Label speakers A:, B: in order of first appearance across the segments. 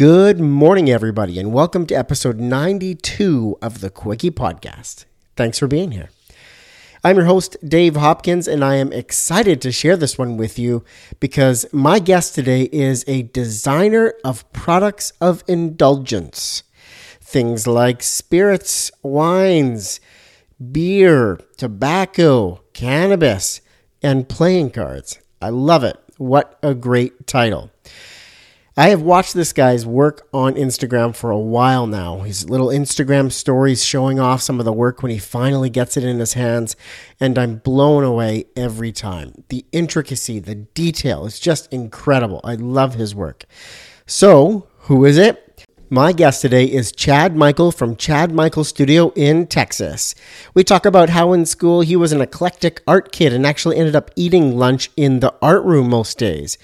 A: Good morning, everybody, and welcome to episode 92 of the Quickie Podcast. Thanks for being here. I'm your host, Dave Hopkins, and I am excited to share this one with you because my guest today is a designer of products of indulgence. Things like spirits, wines, beer, tobacco, cannabis, and playing cards. I love it. What a great title. I have watched this guy's work on Instagram for a while now. His little Instagram stories showing off some of the work when he finally gets it in his hands, and I'm blown away every time. The intricacy, the detail is just incredible. I love his work. So, who is it? My guest today is Chad Michael from Chad Michael Studio in Texas. We talk about how in school he was an eclectic art kid and actually ended up eating lunch in the art room most days.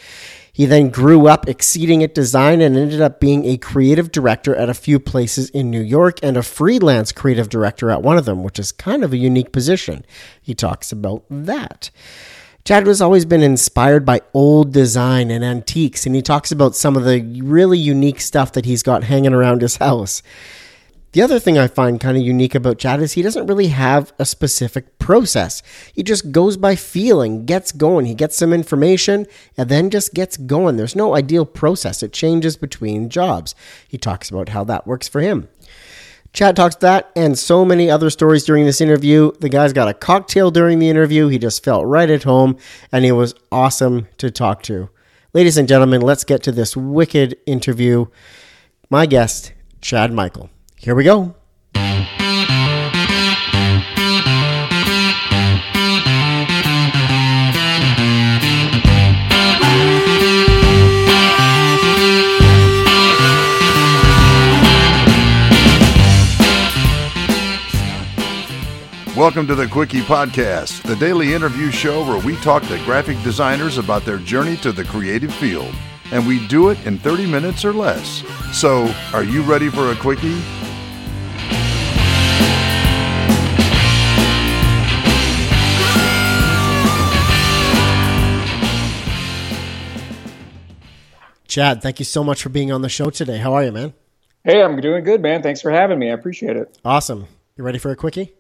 A: He then grew up exceeding at design and ended up being a creative director at a few places in New York and a freelance creative director at one of them, which is kind of a unique position. He talks about that. Chad has always been inspired by old design and antiques, and he talks about some of the really unique stuff that he's got hanging around his house. The other thing I find kind of unique about Chad is he doesn't really have a specific process. He just goes by feeling, gets going. He gets some information and then just gets going. There's no ideal process. It changes between jobs. He talks about how that works for him. Chad talks that and so many other stories during this interview. The guy's got a cocktail during the interview. He just felt right at home and he was awesome to talk to. Ladies and gentlemen, let's get to this wicked interview. My guest, Chad Michael. Here we go.
B: Welcome to the Quickie Podcast, the daily interview show where we talk to graphic designers about their journey to the creative field. And we do it in 30 minutes or less. So, are you ready for a Quickie?
A: Chad, thank you so much for being on the show today. How are you, man?
C: Hey, I'm doing good, man. Thanks for having me. I appreciate it.
A: Awesome. You ready for a quickie?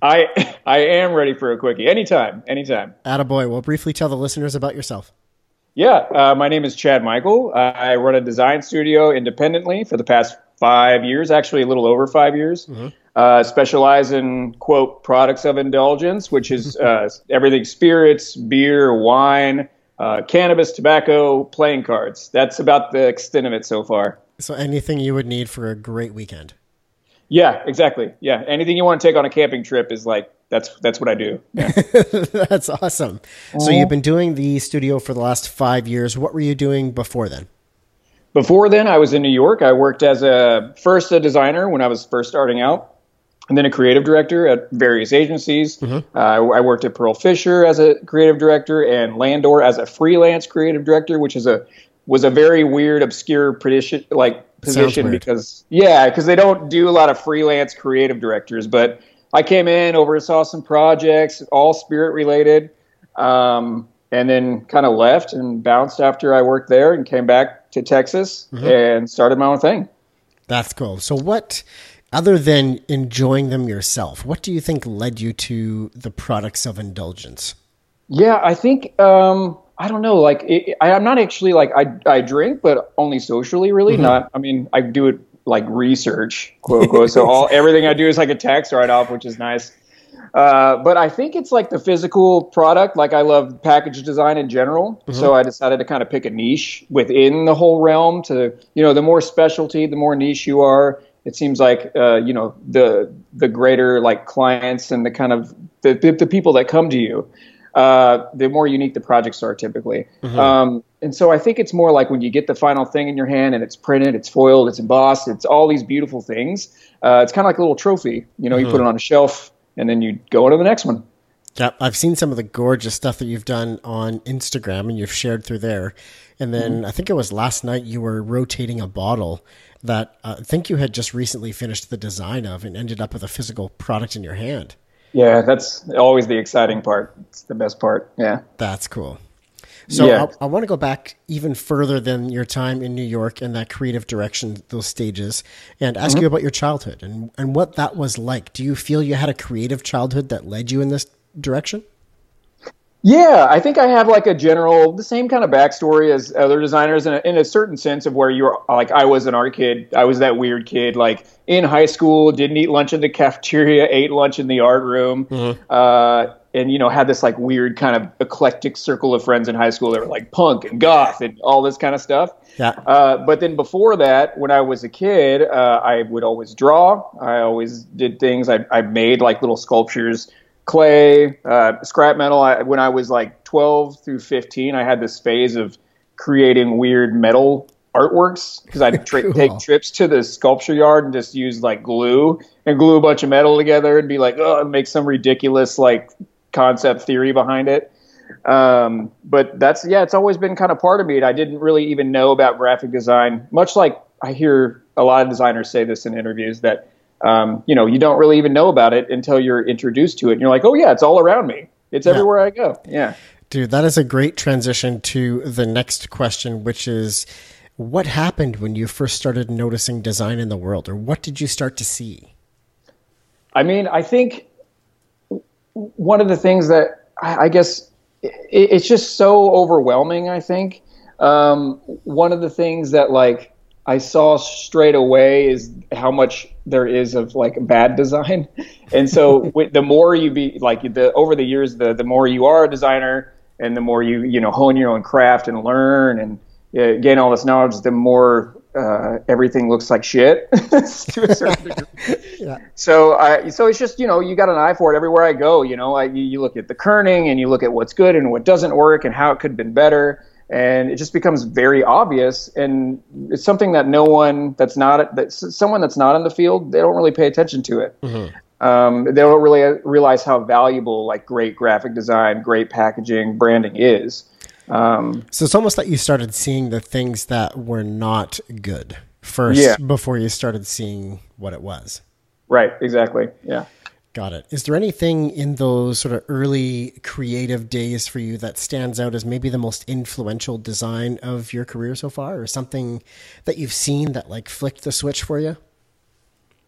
C: I I am ready for a quickie. Anytime, anytime.
A: Attaboy. Well, briefly tell the listeners about yourself.
C: Yeah, uh, my name is Chad Michael. I run a design studio independently for the past five years, actually a little over five years. Mm-hmm. Uh, specialize in quote products of indulgence, which is uh, everything spirits, beer, wine, uh, cannabis, tobacco, playing cards. That's about the extent of it so far.
A: So anything you would need for a great weekend.
C: Yeah, exactly. Yeah, anything you want to take on a camping trip is like that's that's what I do. Yeah.
A: that's awesome. So you've been doing the studio for the last five years. What were you doing before then?
C: Before then, I was in New York. I worked as a first a designer when I was first starting out, and then a creative director at various agencies. Mm-hmm. Uh, I worked at Pearlfisher as a creative director and Landor as a freelance creative director, which is a was a very weird, obscure position, like position because yeah, because they don't do a lot of freelance creative directors. But I came in, oversaw some projects, all spirit related, um, and then kind of left and bounced after I worked there and came back to Texas mm-hmm. and started my own thing.
A: That's cool. So what? Other than enjoying them yourself, what do you think led you to the products of indulgence?
C: Yeah, I think um, I don't know. Like, it, I, am not actually like I I drink, but only socially. Really, mm-hmm. not. I mean, I do it like research, quote unquote. so all everything I do is like a tax write off, which is nice. Uh, but I think it's like the physical product. Like I love package design in general, mm-hmm. so I decided to kind of pick a niche within the whole realm. To you know, the more specialty, the more niche you are. It seems like uh, you know the the greater like clients and the kind of the, the, the people that come to you uh, the more unique the projects are typically. Mm-hmm. Um, and so I think it's more like when you get the final thing in your hand and it's printed, it's foiled, it's embossed, it's all these beautiful things. Uh, it's kind of like a little trophy. You know, mm-hmm. you put it on a shelf and then you go on to the next one.
A: Yeah, I've seen some of the gorgeous stuff that you've done on Instagram and you've shared through there. And then mm-hmm. I think it was last night you were rotating a bottle that uh, I think you had just recently finished the design of and ended up with a physical product in your hand.
C: Yeah, that's always the exciting part. It's the best part. Yeah.
A: That's cool. So
C: Yeah.
A: I, I want to go back even further than your time in New York and that creative direction, those stages, and ask
C: Mm-hmm.
A: you about your childhood and, and what that was like. Do you feel you had a creative childhood that led you in this direction?
C: Yeah, I think I have like a general, the same kind of backstory as other designers in a, in a certain sense of where you're like, I was an art kid. I was that weird kid, like in high school, didn't eat lunch in the cafeteria, ate lunch in the art room. Uh, and, you know, had this like weird kind of eclectic circle of friends in high school that were like punk and goth and all this kind of stuff.
A: Yeah.
C: Uh, but then before that, when I was a kid, uh, I would always draw. I always did things. I, I made like little sculptures, clay, uh, scrap metal. I, when I was like 12 through 15, I had this phase of creating weird metal artworks because I'd tri-
A: Cool.
C: take trips to the sculpture yard and just use like glue and glue a bunch of metal together and be like, oh, make some ridiculous like concept theory behind it. Um, but that's yeah, it's always been kind of part of me. I didn't really even know about graphic design, much like I hear a lot of designers say this in interviews that um, you know you don't really even know about it until you're introduced to it, and you're like, oh yeah, it's all around me. It's everywhere I go. Yeah.
A: Dude, that is a great transition to the next question, which is what happened when you first started noticing design in the world, or what did you start to see?
C: I mean, I think one of the things that I, I guess it's just so overwhelming. I think um, one of the things that like I saw straight away is how much there is of like bad design, and so with, the more you be like the over the years, the the more you are a designer, and the more you you know hone your own craft and learn and uh, gain all this knowledge, the more uh, everything looks like shit to a certain degree. yeah. So I, so it's just you know you got an eye for it everywhere I go. You know, I, you, you look at the kerning and you look at what's good and what doesn't work and how it could have been better, and it just becomes very obvious. And it's something that no one that's not that someone that's not in the field they don't really pay attention to it. Um, they don't really realize how valuable like great graphic design, great packaging, branding is. Um,
A: So it's almost like you started seeing the things that were not good first
C: Yeah.
A: before you started seeing what it was.
C: right, exactly. Yeah.
A: Got it. Is there anything in those sort of early creative days for you that stands out as maybe the most influential design of your career so far, or something that you've seen that like flicked the switch for you?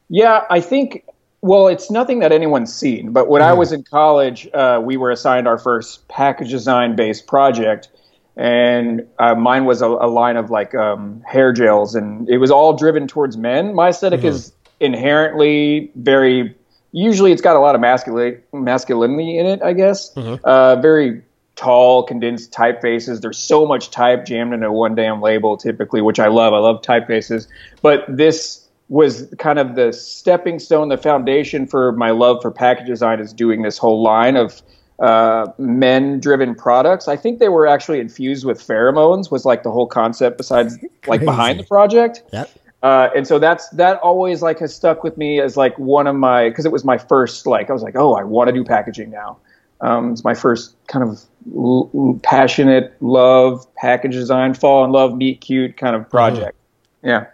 C: Yeah, I think. Well, it's nothing that anyone's seen. But when I was in college, uh, we were assigned our first package design based project, and uh, mine was a, a line of like um, hair gels, and it was all driven towards men. My esthetic is inherently very. Usually, it's got a lot of masculine masculinity in it. I guess. Uh, very tall, condensed typefaces. There's so much type jammed into one damn label, typically, which I love. I love typefaces, but this was kind of the stepping stone, the foundation for my love for package design is doing this whole line of uh, men-driven products. I think they were actually infused with pheromones. Was like the whole concept besides like behind the project.
A: Yep.
C: Uh, and so that's that always like has stuck with me as like one of my because it was my first like I was like oh I want to do packaging now. Um, it's my first kind of l- l- passionate love package design, fall in love, meet cute kind of project. Yeah.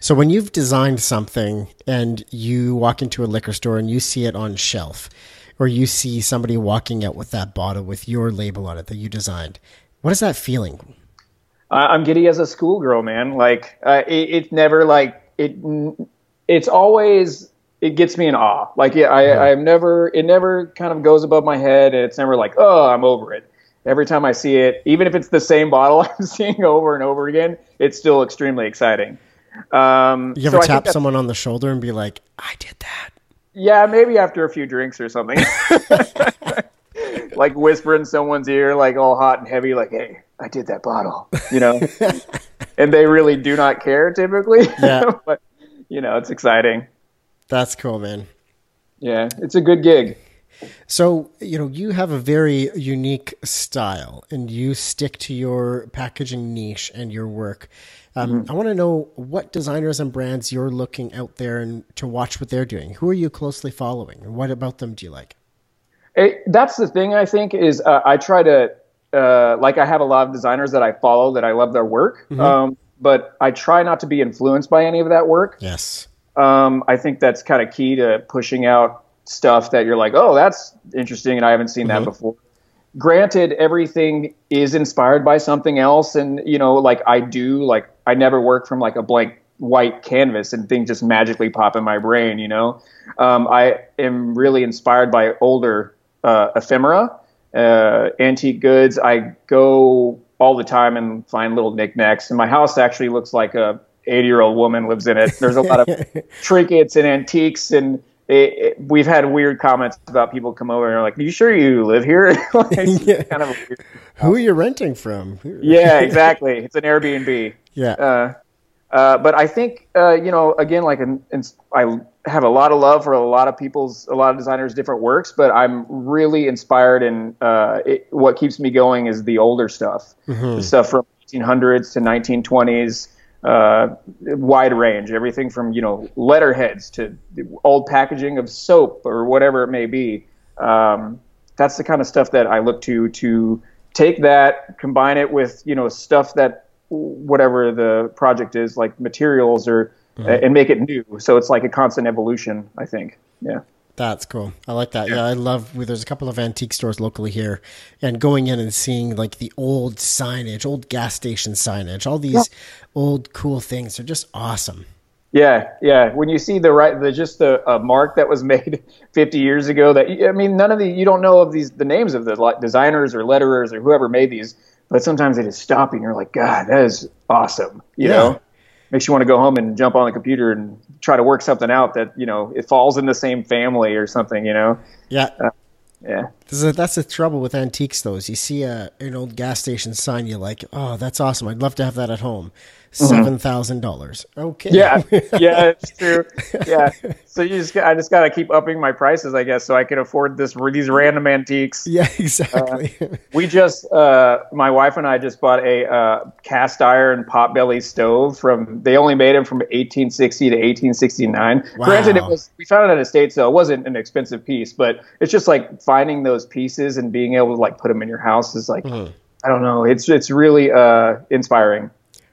A: So when you've designed something and you walk into a liquor store and you see it on shelf, or you see somebody walking out with that bottle with your label on it that you designed, what is that feeling?
C: I- I'm giddy as a schoolgirl, man. Like uh, it, it's never like it. It's always it gets me in awe. Like yeah, I, I'm never. It never kind of goes above my head, and it's never like oh I'm over it. Every time I see it, even if it's the same bottle I'm seeing over and over again, it's still extremely exciting. Um,
A: You ever
C: think
A: tap someone on the shoulder and be like, "I did that."
C: Yeah, maybe after a few drinks or something. like whisper in someone's ear, like all hot and heavy, like, hey, I did that bottle, you know? and they really do not care typically.
A: Yeah.
C: but, you know, it's exciting.
A: That's cool, man.
C: Yeah, it's a good gig.
A: So, you know, you have a very unique style and you stick to your packaging niche and your work. Um, I want to know what designers and brands you're looking out there and to watch what they're doing. Who are you closely following and what about them do you like?
C: It, that's the thing I think is uh, I try to uh, like I have a lot of designers that I follow that I love their work, um, but I try not to be influenced by any of that work.
A: Yes.
C: Um, I think that's kind of key to pushing out stuff that you're like, oh, that's interesting, and I haven't seen that before. granted, everything is inspired by something else, and you know, like I do, like I never work from like a blank white canvas and things just magically pop in my brain. You know, um, I am really inspired by older uh, ephemera, uh, antique goods. I go all the time and find little knickknacks, and my house actually looks like a 80 year old woman lives in it. There's a lot of trinkets and antiques and it, it, we've had weird comments about people come over and are like, "Are "You sure you live here?" like,
A: yeah. kind of Who are you renting from?
C: yeah, exactly. It's an Airbnb.
A: Yeah.
C: Uh, uh, but I think uh, you know, again, like, in, in, I have a lot of love for a lot of people's, a lot of designers' different works, but I'm really inspired, and uh, what keeps me going is the older stuff, mm-hmm. the stuff from 1800s to 1920s uh, wide range, everything from you know letterheads to old packaging of soap or whatever it may be. Um, that's the kind of stuff that I look to to take that, combine it with you know stuff that whatever the project is, like materials or mm-hmm. and make it new. So it's like a constant evolution. I think. Yeah.
A: That's cool. I like that. Yeah, yeah I love. There's a couple of antique stores locally here, and going in and seeing like the old signage, old gas station signage, all these yeah. old cool things are just awesome.
C: Yeah, yeah. When you see the right, the just the uh, mark that was made 50 years ago. That I mean, none of the you don't know of these the names of the designers or letterers or whoever made these, but sometimes they just stop and you're like, God, that is awesome. You yeah. know, makes you want to go home and jump on the computer and try to work something out that you know it falls in the same family or something. You know.
A: Yeah.
C: Uh, yeah.
A: A, that's the trouble with antiques, though. Is you see a an old gas station sign, you're like, "Oh, that's awesome! I'd love to have that at home." Mm-hmm. Seven thousand dollars. Okay.
C: Yeah, yeah, it's true. Yeah. So you just, I just got to keep upping my prices, I guess, so I can afford this these random antiques.
A: Yeah, exactly.
C: Uh, we just, uh, my wife and I just bought a uh, cast iron potbelly stove from. They only made them from 1860 to 1869. Wow. Granted, it was we found it at a state sale. It wasn't an expensive piece, but it's just like finding those pieces and being able to like put them in your house is like. Mm. I don't know. It's it's really uh, inspiring.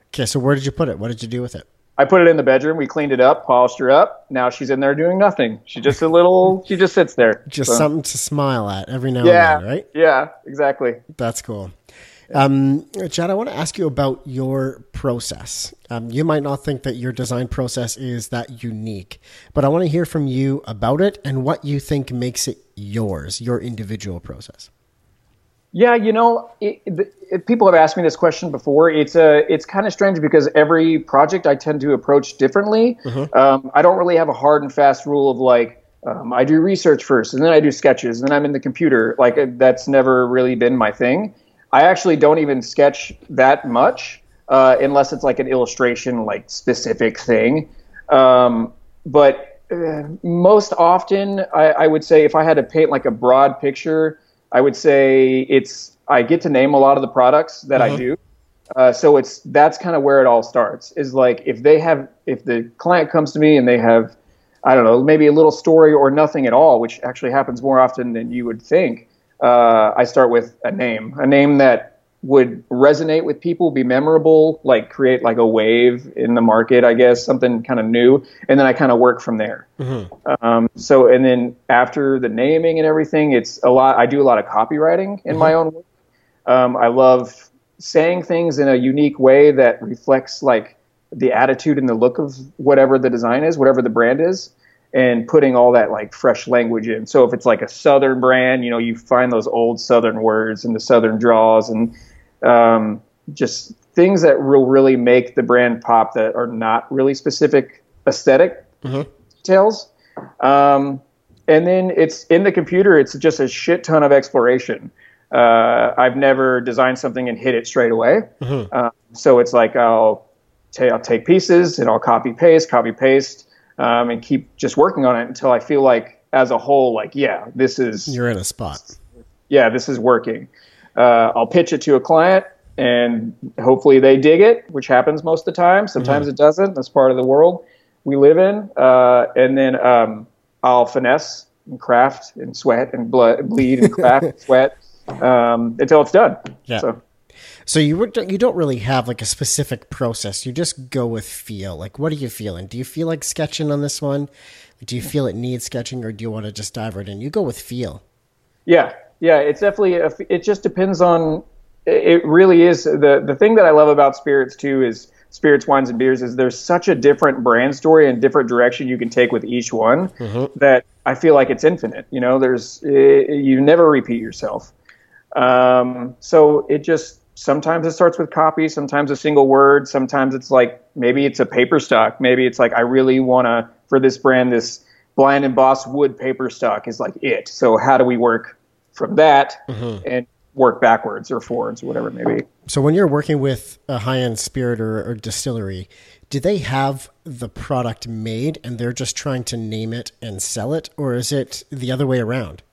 A: Okay, so where did you put it? What did you do with it?
C: I put it in the bedroom. We cleaned it up, polished her up. Now she's in there doing nothing. She's just a little. she just sits there.
A: Just so. something to smile at every now yeah, and then, right?
C: Yeah, exactly.
A: That's cool. Um, Chad, I want to ask you about your process. Um, you might not think that your design process is that unique, but I want to hear from you about it and what you think makes it yours, your individual process.
C: Yeah, you know, it, it, people have asked me this question before. It's a, it's kind of strange because every project I tend to approach differently. Mm-hmm. Um, I don't really have a hard and fast rule of like um, I do research first, and then I do sketches, and then I'm in the computer. Like uh, that's never really been my thing. I actually don't even sketch that much uh, unless it's like an illustration, like specific thing. Um, but uh, most often, I, I would say if I had to paint like a broad picture I would say it's I get to name a lot of the products that mm-hmm. I do. Uh, so it's that's kind of where it all starts. Is like if they have if the client comes to me and they have I don't know maybe a little story or nothing at all, which actually happens more often than you would think. Uh, I start with a name, a name that would resonate with people, be memorable, like create like a wave in the market, I guess, something kind of new, and then I kind of work from there. Mm-hmm. Um, so, and then after the naming and everything, it's a lot. I do a lot of copywriting in mm-hmm. my own work. Um, I love saying things in a unique way that reflects like the attitude and the look of whatever the design is, whatever the brand is and putting all that like fresh language in. So if it's like a southern brand, you know, you find those old southern words and the southern draws and um, just things that will really make the brand pop that are not really specific esthetic mm-hmm. details. Um, and then it's in the computer. It's just a shit ton of exploration. Uh, I've never designed something and hit it straight away. Mm-hmm. Uh, so it's like I'll, t- I'll take pieces and I'll copy paste, copy paste, um, and keep just working on it until I feel like, as a whole, like yeah, this is
A: you're in a spot.
C: Yeah, this is working uh, I'll pitch it to a client and hopefully they dig it, which happens most of the time. Sometimes mm-hmm. it doesn't. That's part of the world we live in. Uh, and then um, I'll finesse and craft and sweat and blood, bleed and craft and sweat um, until it's done.
A: Yeah. So. So you you don't really have like a specific process. You just go with feel. Like, what are you feeling? Do you feel like sketching on this one? Do you feel it needs sketching, or do you want to just dive right in? You go with feel.
C: Yeah, yeah. It's definitely. A, it just depends on. It really is the the thing that I love about spirits too is spirits, wines, and beers is there's such a different brand story and different direction you can take with each one
A: Mm-hmm.
C: that I feel like it's infinite. You know, there's eh, you never repeat yourself. Um, so it just sometimes it starts with copy, sometimes a single word, sometimes it's like maybe it's a paper stock, maybe it's like I really want to for this brand this blind embossed wood paper stock is like it. So how do we work from that mm-hmm. and work backwards or forwards or whatever it may be.
A: So when you're working with a high-end spirit or, or distillery, do they have the product made and they're just trying to name it and sell it, or is it the other way around?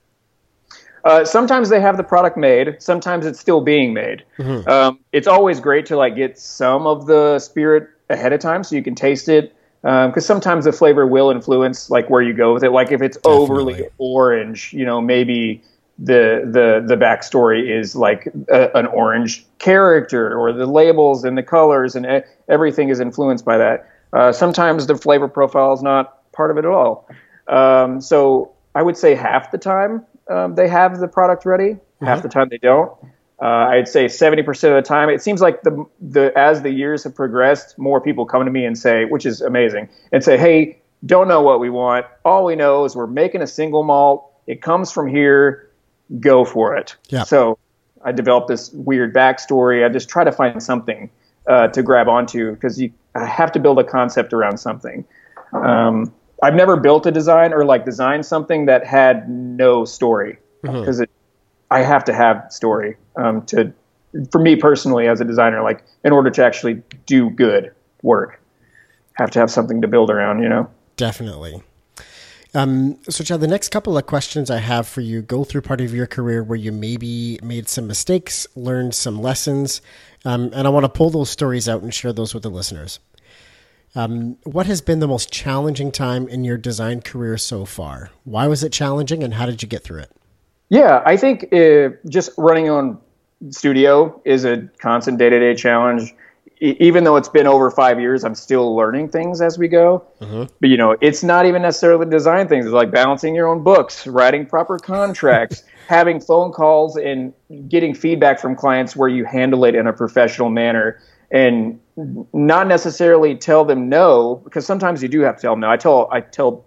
C: Uh, sometimes they have the product made. Sometimes it's still being made. Um, it's always great to like get some of the spirit ahead of time so you can taste it. Because sometimes the flavor will influence like where you go with it. Like if it's overly orange, you know, maybe the the the backstory is like a, an orange character, or the labels and the colors and everything is influenced by that. Uh, sometimes the flavor profile is not part of it at all. Um, so I would say half the time um, they have the product ready, half the time they don't. Uh, I'd say 70% of the time. It seems like the the as the years have progressed, more people come to me and say, which is amazing, and say, "Hey, don't know what we want. All we know is we're making a single malt. It comes from here. Go for it."
A: Yeah.
C: So I developed this weird backstory. I just try to find something uh, to grab onto because you I have to build a concept around something. Um, I've never built a design or like designed something that had no story because it I have to have story um, to for me personally as a designer like in order to actually do good work have to have something to build around you know
A: Definitely. Um, so, Chad, the next couple of questions I have for you go through part of your career where you maybe made some mistakes, learned some lessons, um, and I want to pull those stories out and share those with the listeners. Um, what has been the most challenging time in your design career so far? Why was it challenging, and how did you get through it?
C: Yeah, I think uh, just running on studio is a constant day to day challenge. E- even though it's been over five years, I'm still learning things as we go. But you know, it's not even necessarily design things. It's like balancing your own books, writing proper contracts, having phone calls, and getting feedback from clients where you handle it in a professional manner, and not necessarily tell them no because sometimes you do have to tell them no. I tell I tell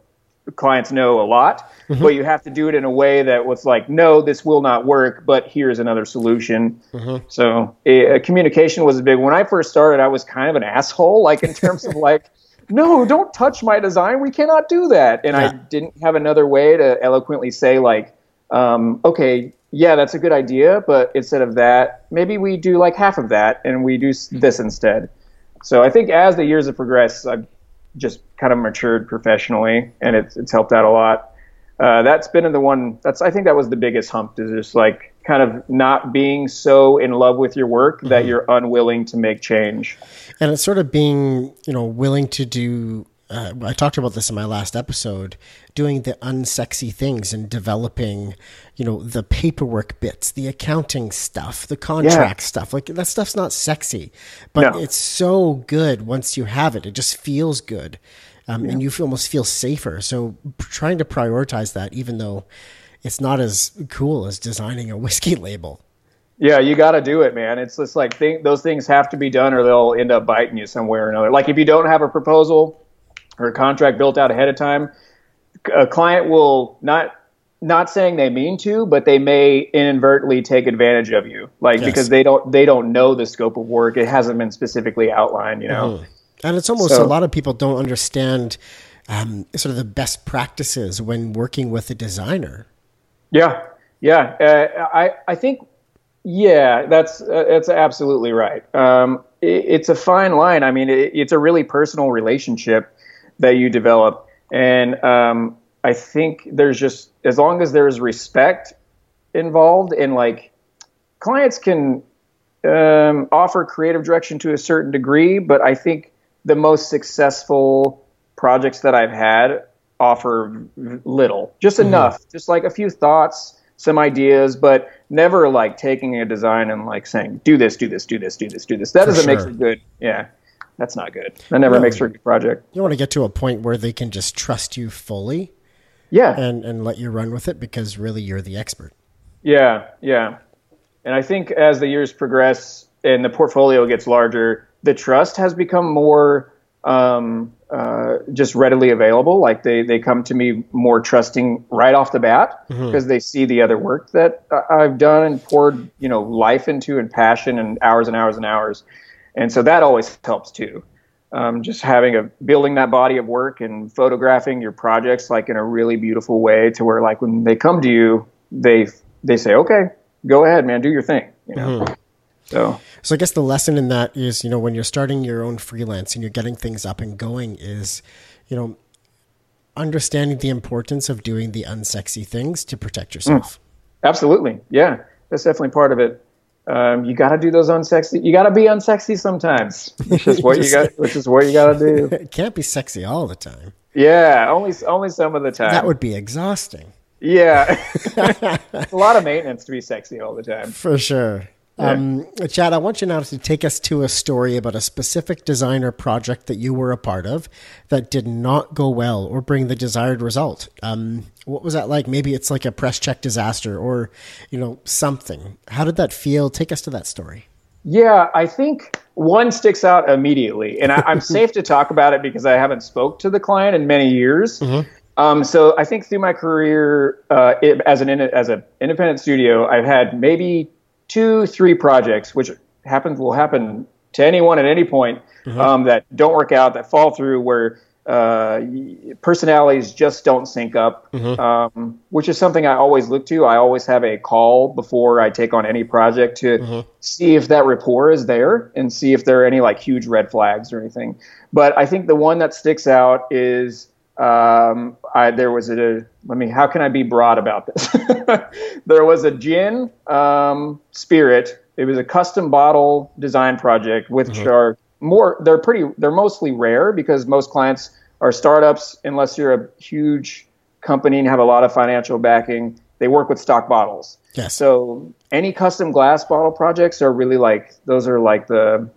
C: clients no a lot, but you have to do it in a way that was like, no, this will not work, but here's another solution. So eh, communication was a big. When I first started, I was kind of an asshole, like in terms of like, no, don't touch my design. We cannot do that. And I didn't have another way to eloquently say like, um, okay, yeah, that's a good idea, but instead of that, maybe we do like half of that and we do this instead. So I think as the years have progressed, I've just kind of matured professionally, and it's it's helped out a lot. Uh, that's been the one. That's I think that was the biggest hump is just like kind of not being so in love with your work that you're unwilling to make change.
A: And it's sort of being, you know, willing to do. Uh, I talked about this in my last episode, doing the unsexy things and developing, you know, the paperwork bits, the accounting stuff, the contract stuff. Like that stuff's not sexy, but
C: No.
A: it's so good once you have it. It just feels good, um, and you feel, almost feel safer. So trying to prioritize that, even though it's not as cool as designing a whiskey label.
C: Yeah, you got to do it, man. It's just like think, those things have to be done, or they'll end up biting you somewhere or another. Like if you don't have a proposal or a contract built out ahead of time, a client will not not saying they mean to, but they may inadvertently take advantage of you, like
A: Yes.
C: because they don't they don't know the scope of work. It hasn't been specifically outlined, you know.
A: And it's almost
C: So-
A: a lot of people don't understand um, sort of the best practices when working with a designer.
C: Yeah, yeah. Uh, I I think yeah, that's uh, that's absolutely right. Um, it, it's a fine line. I mean, it, it's a really personal relationship that you develop, and um, I think there's just as long as there's respect involved, and like clients can um, offer creative direction to a certain degree, but I think the most successful projects that I've had offer little, just enough, just like a few thoughts, some ideas, but never like taking a design and like saying, do this, do this, do this, do this, do this. That
A: For
C: doesn't make
A: sure.
C: for good. Yeah. That's not good. That never
A: No.
C: makes for a good project.
A: You want to get to a point where they can just trust you fully
C: Yeah.
A: and, and let you run with it because really you're the expert.
C: Yeah, yeah. And I think as the years progress and the portfolio gets larger, the trust has become more um, uh, just readily available. Like they, they come to me more trusting right off the bat because they see the other work that I've done and poured, you know, life into and passion and hours and hours and hours. And so that always helps too. Um, just having a building that body of work and photographing your projects like in a really beautiful way to where like when they come to you, they they say, okay, go ahead, man, do your thing. You know. So
A: So I guess the lesson in that is, you know, when you're starting your own freelance and you're getting things up and going is, you know, understanding the importance of doing the unsexy things to protect yourself.
C: Absolutely, yeah, that's definitely part of it. Um, you got to do those unsexy. You got to be unsexy sometimes, which is what you got. Which is what you got to do.
A: It can't be sexy all the time.
C: Yeah, only only some of the time.
A: That would be exhausting.
C: yeah, it's a lot of maintenance to be sexy all the time.
A: For sure. Um, Chad, I want you now to take us to a story about a specific designer project that you were a part of that did not go well or bring the desired result. Um, what was that like? Maybe it's like a press check disaster or, you know, something. How did that feel? Take us to that story.
C: Yeah, I think one sticks out immediately, and I, I'm safe to talk about it because I haven't spoke to the client in many years. Um, so I think through my career uh, it, as an in, as an independent studio, I've had maybe two, three projects, which happens will happen to anyone at any point um, that don't work out, that fall through, where uh, personalities just don't sync up, um, which is something I always look to. I always have a call before I take on any project to see if that rapport is there and see if there are any like huge red flags or anything. But I think the one that sticks out is um, I, there was a let me how can I be broad about this? there was a gin um, spirit. It was a custom bottle design project, which are more they're pretty they're mostly rare because most clients are startups unless you're a huge company and have a lot of financial backing. They work with stock bottles.
A: Yes.
C: So any custom glass bottle projects are really like those are like the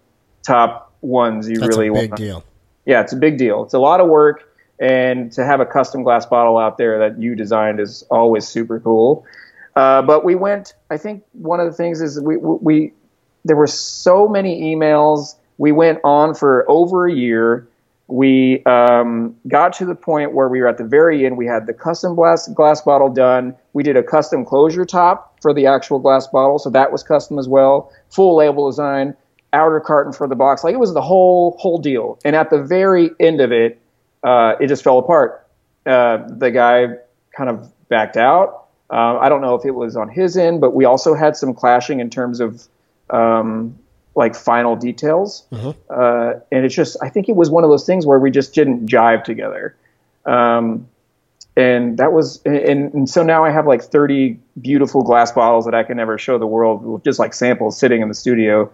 C: top ones you
A: That's
C: really
A: a big
C: want
A: deal.
C: yeah, it's a big deal. It's a lot of work, and to have a custom glass bottle out there that you designed is always super cool. Uh, but we went. I think one of the things is we we there were so many emails. We went on for over a year. We um, got to the point where we were at the very end. We had the custom glass glass bottle done. We did a custom closure top for the actual glass bottle, so that was custom as well. Full label design, outer carton for the box. Like it was the whole whole deal. And at the very end of it, uh, it just fell apart. Uh, the guy kind of backed out. Uh, I don't know if it was on his end, but we also had some clashing in terms of um, like final details. Uh, and it's just, I think it was one of those things where we just didn't jive together. Um, and that was, and, and so now I have like 30 beautiful glass bottles that I can never show the world, just like samples sitting in the studio.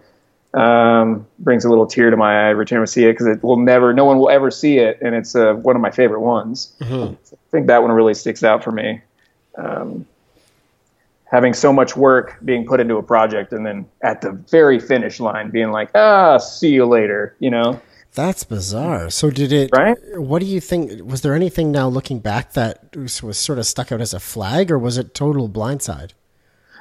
C: Um, brings a little tear to my eye every time I see it because it will never, no one will ever see it, and it's uh, one of my favorite ones. I think that one really sticks out for me. Um, having so much work being put into a project, and then at the very finish line, being like, "Ah, see you later," you know.
A: That's bizarre. So did it?
C: Right?
A: What do you think? Was there anything now looking back that was, was sort of stuck out as a flag, or was it total blindside?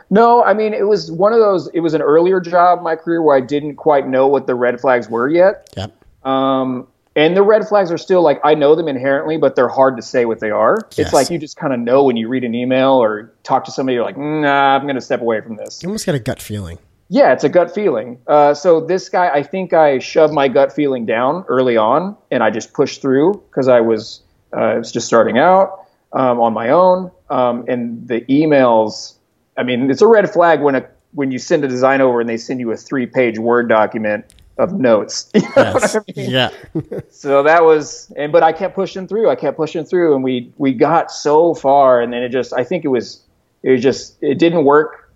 C: No, I mean it was one of those. It was an earlier job in my career where I didn't quite know what the red flags were yet.
A: Yep.
C: Um, and the red flags are still like I know them inherently, but they're hard to say what they are.
A: Yes.
C: It's like you just kind of know when you read an email or talk to somebody. You're like, nah, I'm going to step away from this.
A: You almost got a gut feeling.
C: Yeah, it's a gut feeling. Uh, so this guy, I think I shoved my gut feeling down early on, and I just pushed through because I was uh, I was just starting out um, on my own. Um, and the emails, I mean, it's a red flag when a when you send a design over and they send you a three page Word document of notes. You know
A: Yes.
C: I mean?
A: Yeah.
C: so that was and but i kept pushing through i kept pushing through and we we got so far and then it just i think it was it was just it didn't work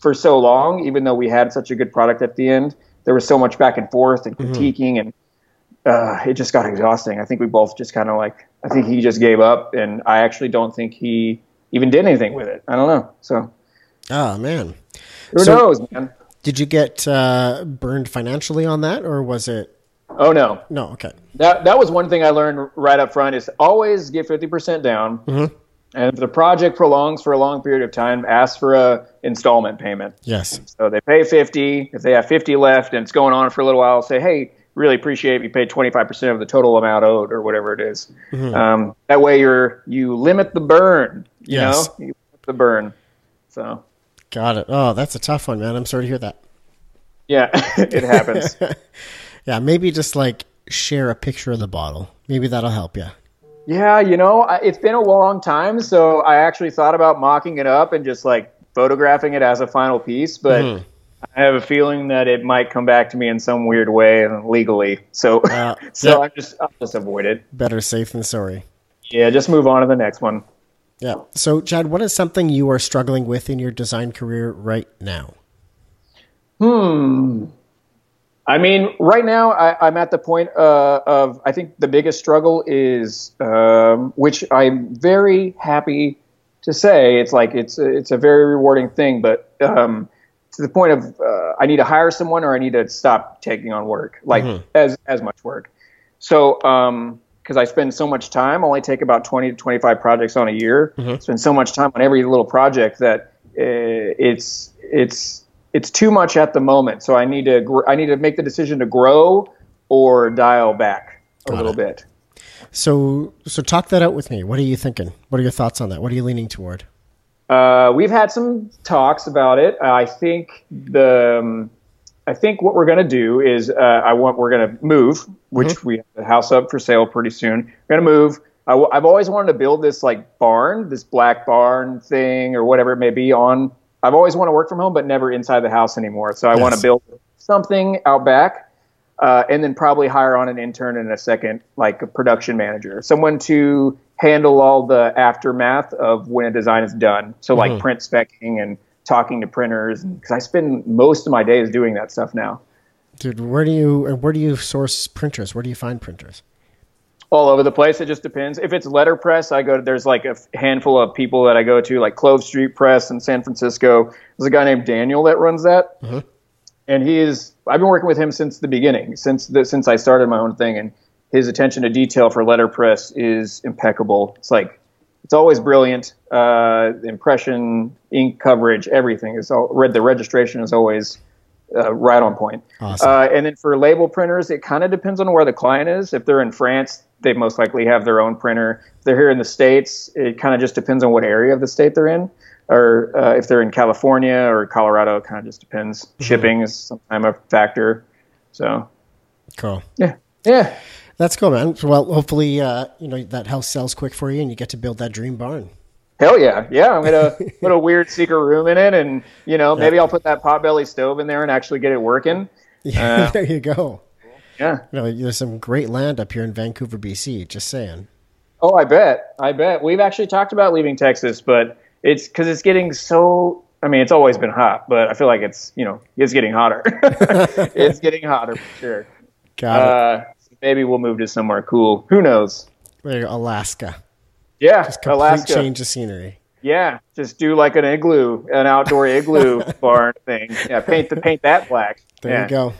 C: for so long even though we had such a good product at the end there was so much back and forth and critiquing and uh, it just got exhausting i think we both just kind of like i think he just gave up and i actually don't think he even did anything with it i don't know so
A: oh man.
C: who
A: So-
C: knows man
A: Did you get uh, burned financially on that, or was it?
C: oh no
A: No. Okay.
C: That that was one thing I learned right up front is always get fifty percent down. And if the project prolongs for a long period of time, ask for a installment payment.
A: Yes.
C: So they pay 50. If they have 50 left and it's going on for a little while, say, hey, really appreciate if you pay 25% of the total amount owed or whatever it is. Um, that way you're you limit the burn. You
A: Yes.
C: know, you limit the burn. So
A: Got it. Oh, that's a tough one, man. I'm sorry to hear that.
C: yeah, it happens.
A: Yeah, maybe just like share a picture of the bottle. Maybe that'll help you.
C: Yeah, you know, it's been a long time, so I actually thought about mocking it up and just like photographing it as a final piece, but
A: Mm-hmm.
C: I have a feeling that it might come back to me in some weird way legally. So,
A: Uh,
C: so
A: yeah.
C: I just I'll just avoid it.
A: Better safe than sorry.
C: Yeah, just move on to the next one.
A: Yeah. So, Chad, what is something you are struggling with in your design career right now? Hmm.
C: I mean, right now I, I'm at the point uh, of I think the biggest struggle is, um, which I'm very happy to say, it's like it's a, it's a very rewarding thing, but um, to the point of uh, I need to hire someone or I need to stop taking on work, like as as much work. So, because I spend so much time, I only take about 20 to 25 projects on a year. Spend so much time on every little project that uh, it's it's it's too much at the moment. So I need to gr- I need to make the decision to grow or dial back a little bit.
A: So, so talk that out with me. What are you thinking? What are your thoughts on that? What are you leaning toward?
C: Uh, we've had some talks about it. I think the um, I think what we're going to do is uh, I want we're going to move, which we have the house up for sale pretty soon. We're going to move. I w- I've always wanted to build this like barn, this black barn thing or whatever it may be on. I've always wanted to work from home, but never inside the house anymore. So I want to build something out back, uh, and then probably hire on an intern in a second, like a production manager, someone to handle all the aftermath of when a design is done. So like print specking and talking to printers, because I spend most of my days doing that stuff now.
A: Dude, where do you and where do you source printers? Where do you find printers?
C: all over the place. It just depends. If it's letterpress, I go to, there's like a handful of people that I go to, like Clove Street Press in San Francisco. There's a guy named Daniel that runs that. Mm-hmm. And he is, I've been working with him since the beginning, since the, since I started my own thing. And his attention to detail for letterpress is impeccable. It's like, it's always brilliant. Uh, impression, ink coverage, everything is all read. The registration is always uh, right on point.
A: Awesome.
C: Uh, and then for label printers, it kind of depends on where the client is. If they're in France, they most likely have their own printer. If they're here in the States, it kind of just depends on what area of the state they're in. Or uh, if they're in California or Colorado, it kind of just depends. Shipping is sometimes a factor. So,
A: Cool.
C: yeah. Yeah.
A: That's cool, man. Well, hopefully, uh, you know that house sells quick for you, and you get to build that dream barn.
C: Hell yeah. Yeah. I'm going to put a weird secret room in it. And, you know, maybe I'll put that potbelly stove in there and actually get it working.
A: Yeah, there you go.
C: Yeah.
A: You know, there's some great land up here in Vancouver, BC. Just saying.
C: Oh, I bet. I bet. We've actually talked about leaving Texas, but it's because it's getting so. I mean, it's always been hot, but I feel like it's you know it's getting hotter. it's getting hotter for sure.
A: Got it.
C: Uh, maybe we'll move to somewhere cool. Who knows?
A: Go, Alaska.
C: Yeah,
A: Complete
C: Alaska.
A: change of scenery.
C: Yeah, just do like an igloo, an outdoor igloo barn thing. Yeah, paint the paint that black.
A: There
C: yeah.
A: you go.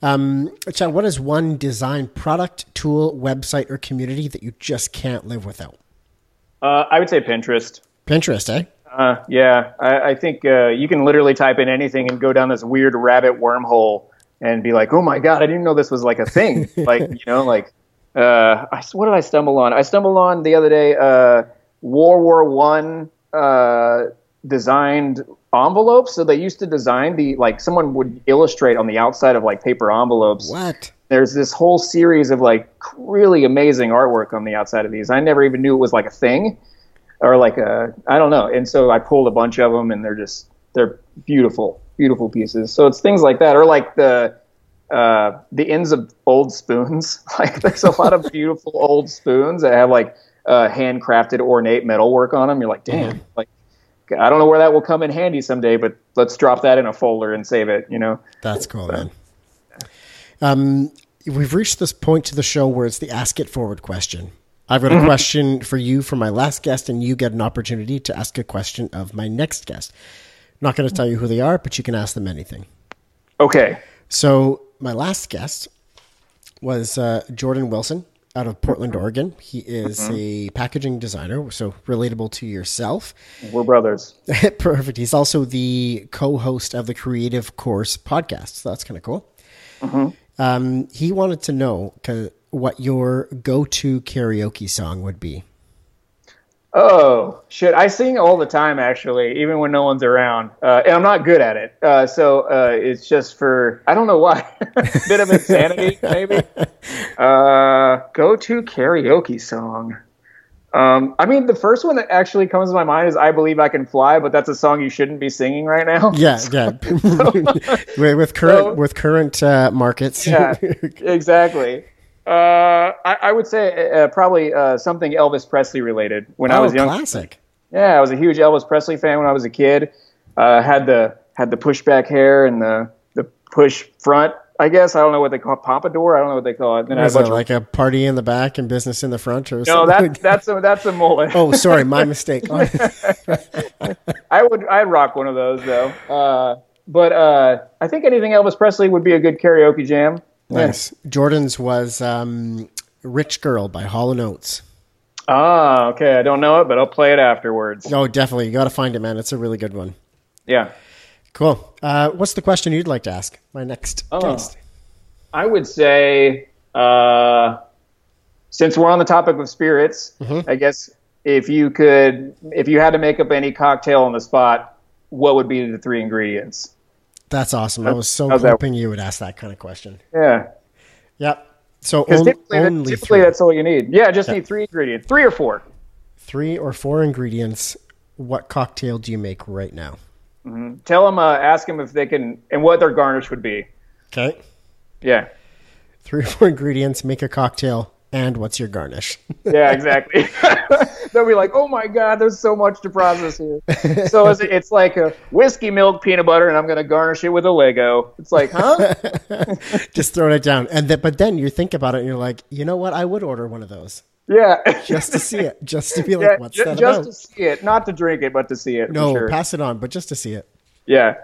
A: Um, Chad, what is one design product, tool, website, or community that you just can't live without?
C: Uh, I would say Pinterest.
A: Pinterest, eh?
C: Uh, yeah, I, I think uh, you can literally type in anything and go down this weird rabbit wormhole and be like, "Oh my god, I didn't know this was like a thing." like you know, like uh, I, what did I stumble on? I stumbled on the other day uh, World War One uh, designed envelopes. So they used to design the like someone would illustrate on the outside of like paper envelopes
A: What?
C: there's this whole series of like really amazing artwork on the outside of these. I never even knew it was like a thing or like a I don't know. And so I pulled a bunch of them and they're just they're beautiful, beautiful pieces. So it's things like that or like the uh, the ends of old spoons. Like there's a lot of beautiful old spoons that have like uh, handcrafted ornate metalwork on them. You're like, damn, like I don't know where that will come in handy someday, but let's drop that in a folder and save it. You know.
A: That's cool, man. Um, we've reached this point to the show where it's the ask it forward question. I've got a question for you from my last guest, and you get an opportunity to ask a question of my next guest. Not going to tell you who they are, but you can ask them anything.
C: Okay.
A: So my last guest was uh, Jordan Wilson. out of Portland, Oregon. He is a packaging designer, so relatable to yourself.
C: We're brothers.
A: Perfect. He's also the co-host of the Creative Course podcast. So that's kind of cool. Um, he wanted to know what your go-to karaoke song would be.
C: Oh shit! I sing all the time, actually, even when no one's around, uh, and I'm not good at it. Uh, so uh, it's just for I don't know why, bit of insanity maybe. Uh, go to karaoke song. Um, I mean, the first one that actually comes to my mind is "I Believe I Can Fly," but that's a song you shouldn't be singing right now.
A: Yeah, yeah. with, with current
C: So-
A: with current uh, markets.
C: yeah, exactly. Uh, I, I would say uh, probably uh, something Elvis Presley related. When I
A: oh,
C: was young,
A: classic.
C: Yeah, I was a huge Elvis Presley fan when I was a kid. Uh, had the had the pushback hair and the the push front. I guess I don't know what they call it, pompadour. I don't know what they call it. Then I
A: it like a party in the back and business in the front, or
C: no,
A: something?
C: that that's a that's a mullet.
A: oh, sorry, my mistake.
C: I would I'd rock one of those though. Uh, but uh, I think anything Elvis Presley would be a good karaoke jam.
A: Nice. Jordan's was um, "Rich Girl" by Hall and Oates.
C: Ah, okay. I don't know it, but I'll play it afterwards.
A: No, definitely, you got to find it, man. It's a really good one.
C: Yeah.
A: Cool. Uh, what's the question you'd like to ask my next
C: Oh.
A: guest?
C: I would say, uh, since we're on the topic of spirits, I guess if you could, if you had to make up any cocktail on the spot, what would be the three ingredients?
A: That's awesome. I was so
C: how's that-
A: hoping you would ask that kind of question.
C: Yeah,
A: Yep. So on-
C: typically, that-
A: only
C: typically that's all you need. Yeah, just need three ingredients, three or four.
A: three or four ingredients. What cocktail do you make right now?
C: Tell them, uh, ask them if they can, and what their garnish would be.
A: Okay.
C: Yeah,
A: Three or four ingredients. Make a cocktail. And what's your garnish?
C: yeah, exactly. They'll be like, "Oh my god, there's so much to process here." So it's, it's like a whiskey, milk, peanut butter, and I'm going to garnish it with a Lego. It's like, huh?
A: Just throwing it down. And but then you think about it and you're like, you know what? I would order one of those
C: Yeah.
A: just to see it, just to be like,
C: Yeah,
A: what's
C: ju-
A: that
C: just
A: about?
C: to see it, not to drink it, but to see it.
A: no,
C: sure.
A: pass it on, but just to see it.
C: yeah.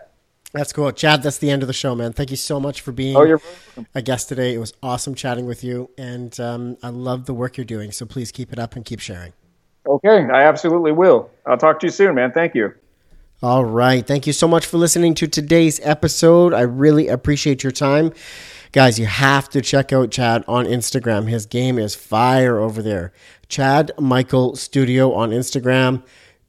A: That's cool. Chad, that's the end of the show, man. Thank you so much for being
C: Oh,
A: a guest today. It was awesome chatting with you. And um, I love the work you're doing. So please keep it up and keep sharing.
C: Okay. I absolutely will. I'll talk to you soon, man. Thank you.
A: All right. Thank you so much for listening to today's episode. I really appreciate your time. Guys, you have to check out Chad on Instagram. His game is fire over there. Chad Michael Studio on Instagram.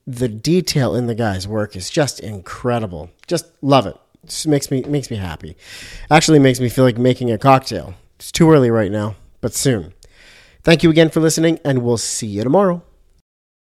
A: The detail in the guy's work is just incredible. Just love it. Just makes me makes me happy. Actually makes me feel like making a cocktail. It's too early right now, but soon. Thank you again for listening and we'll see you tomorrow.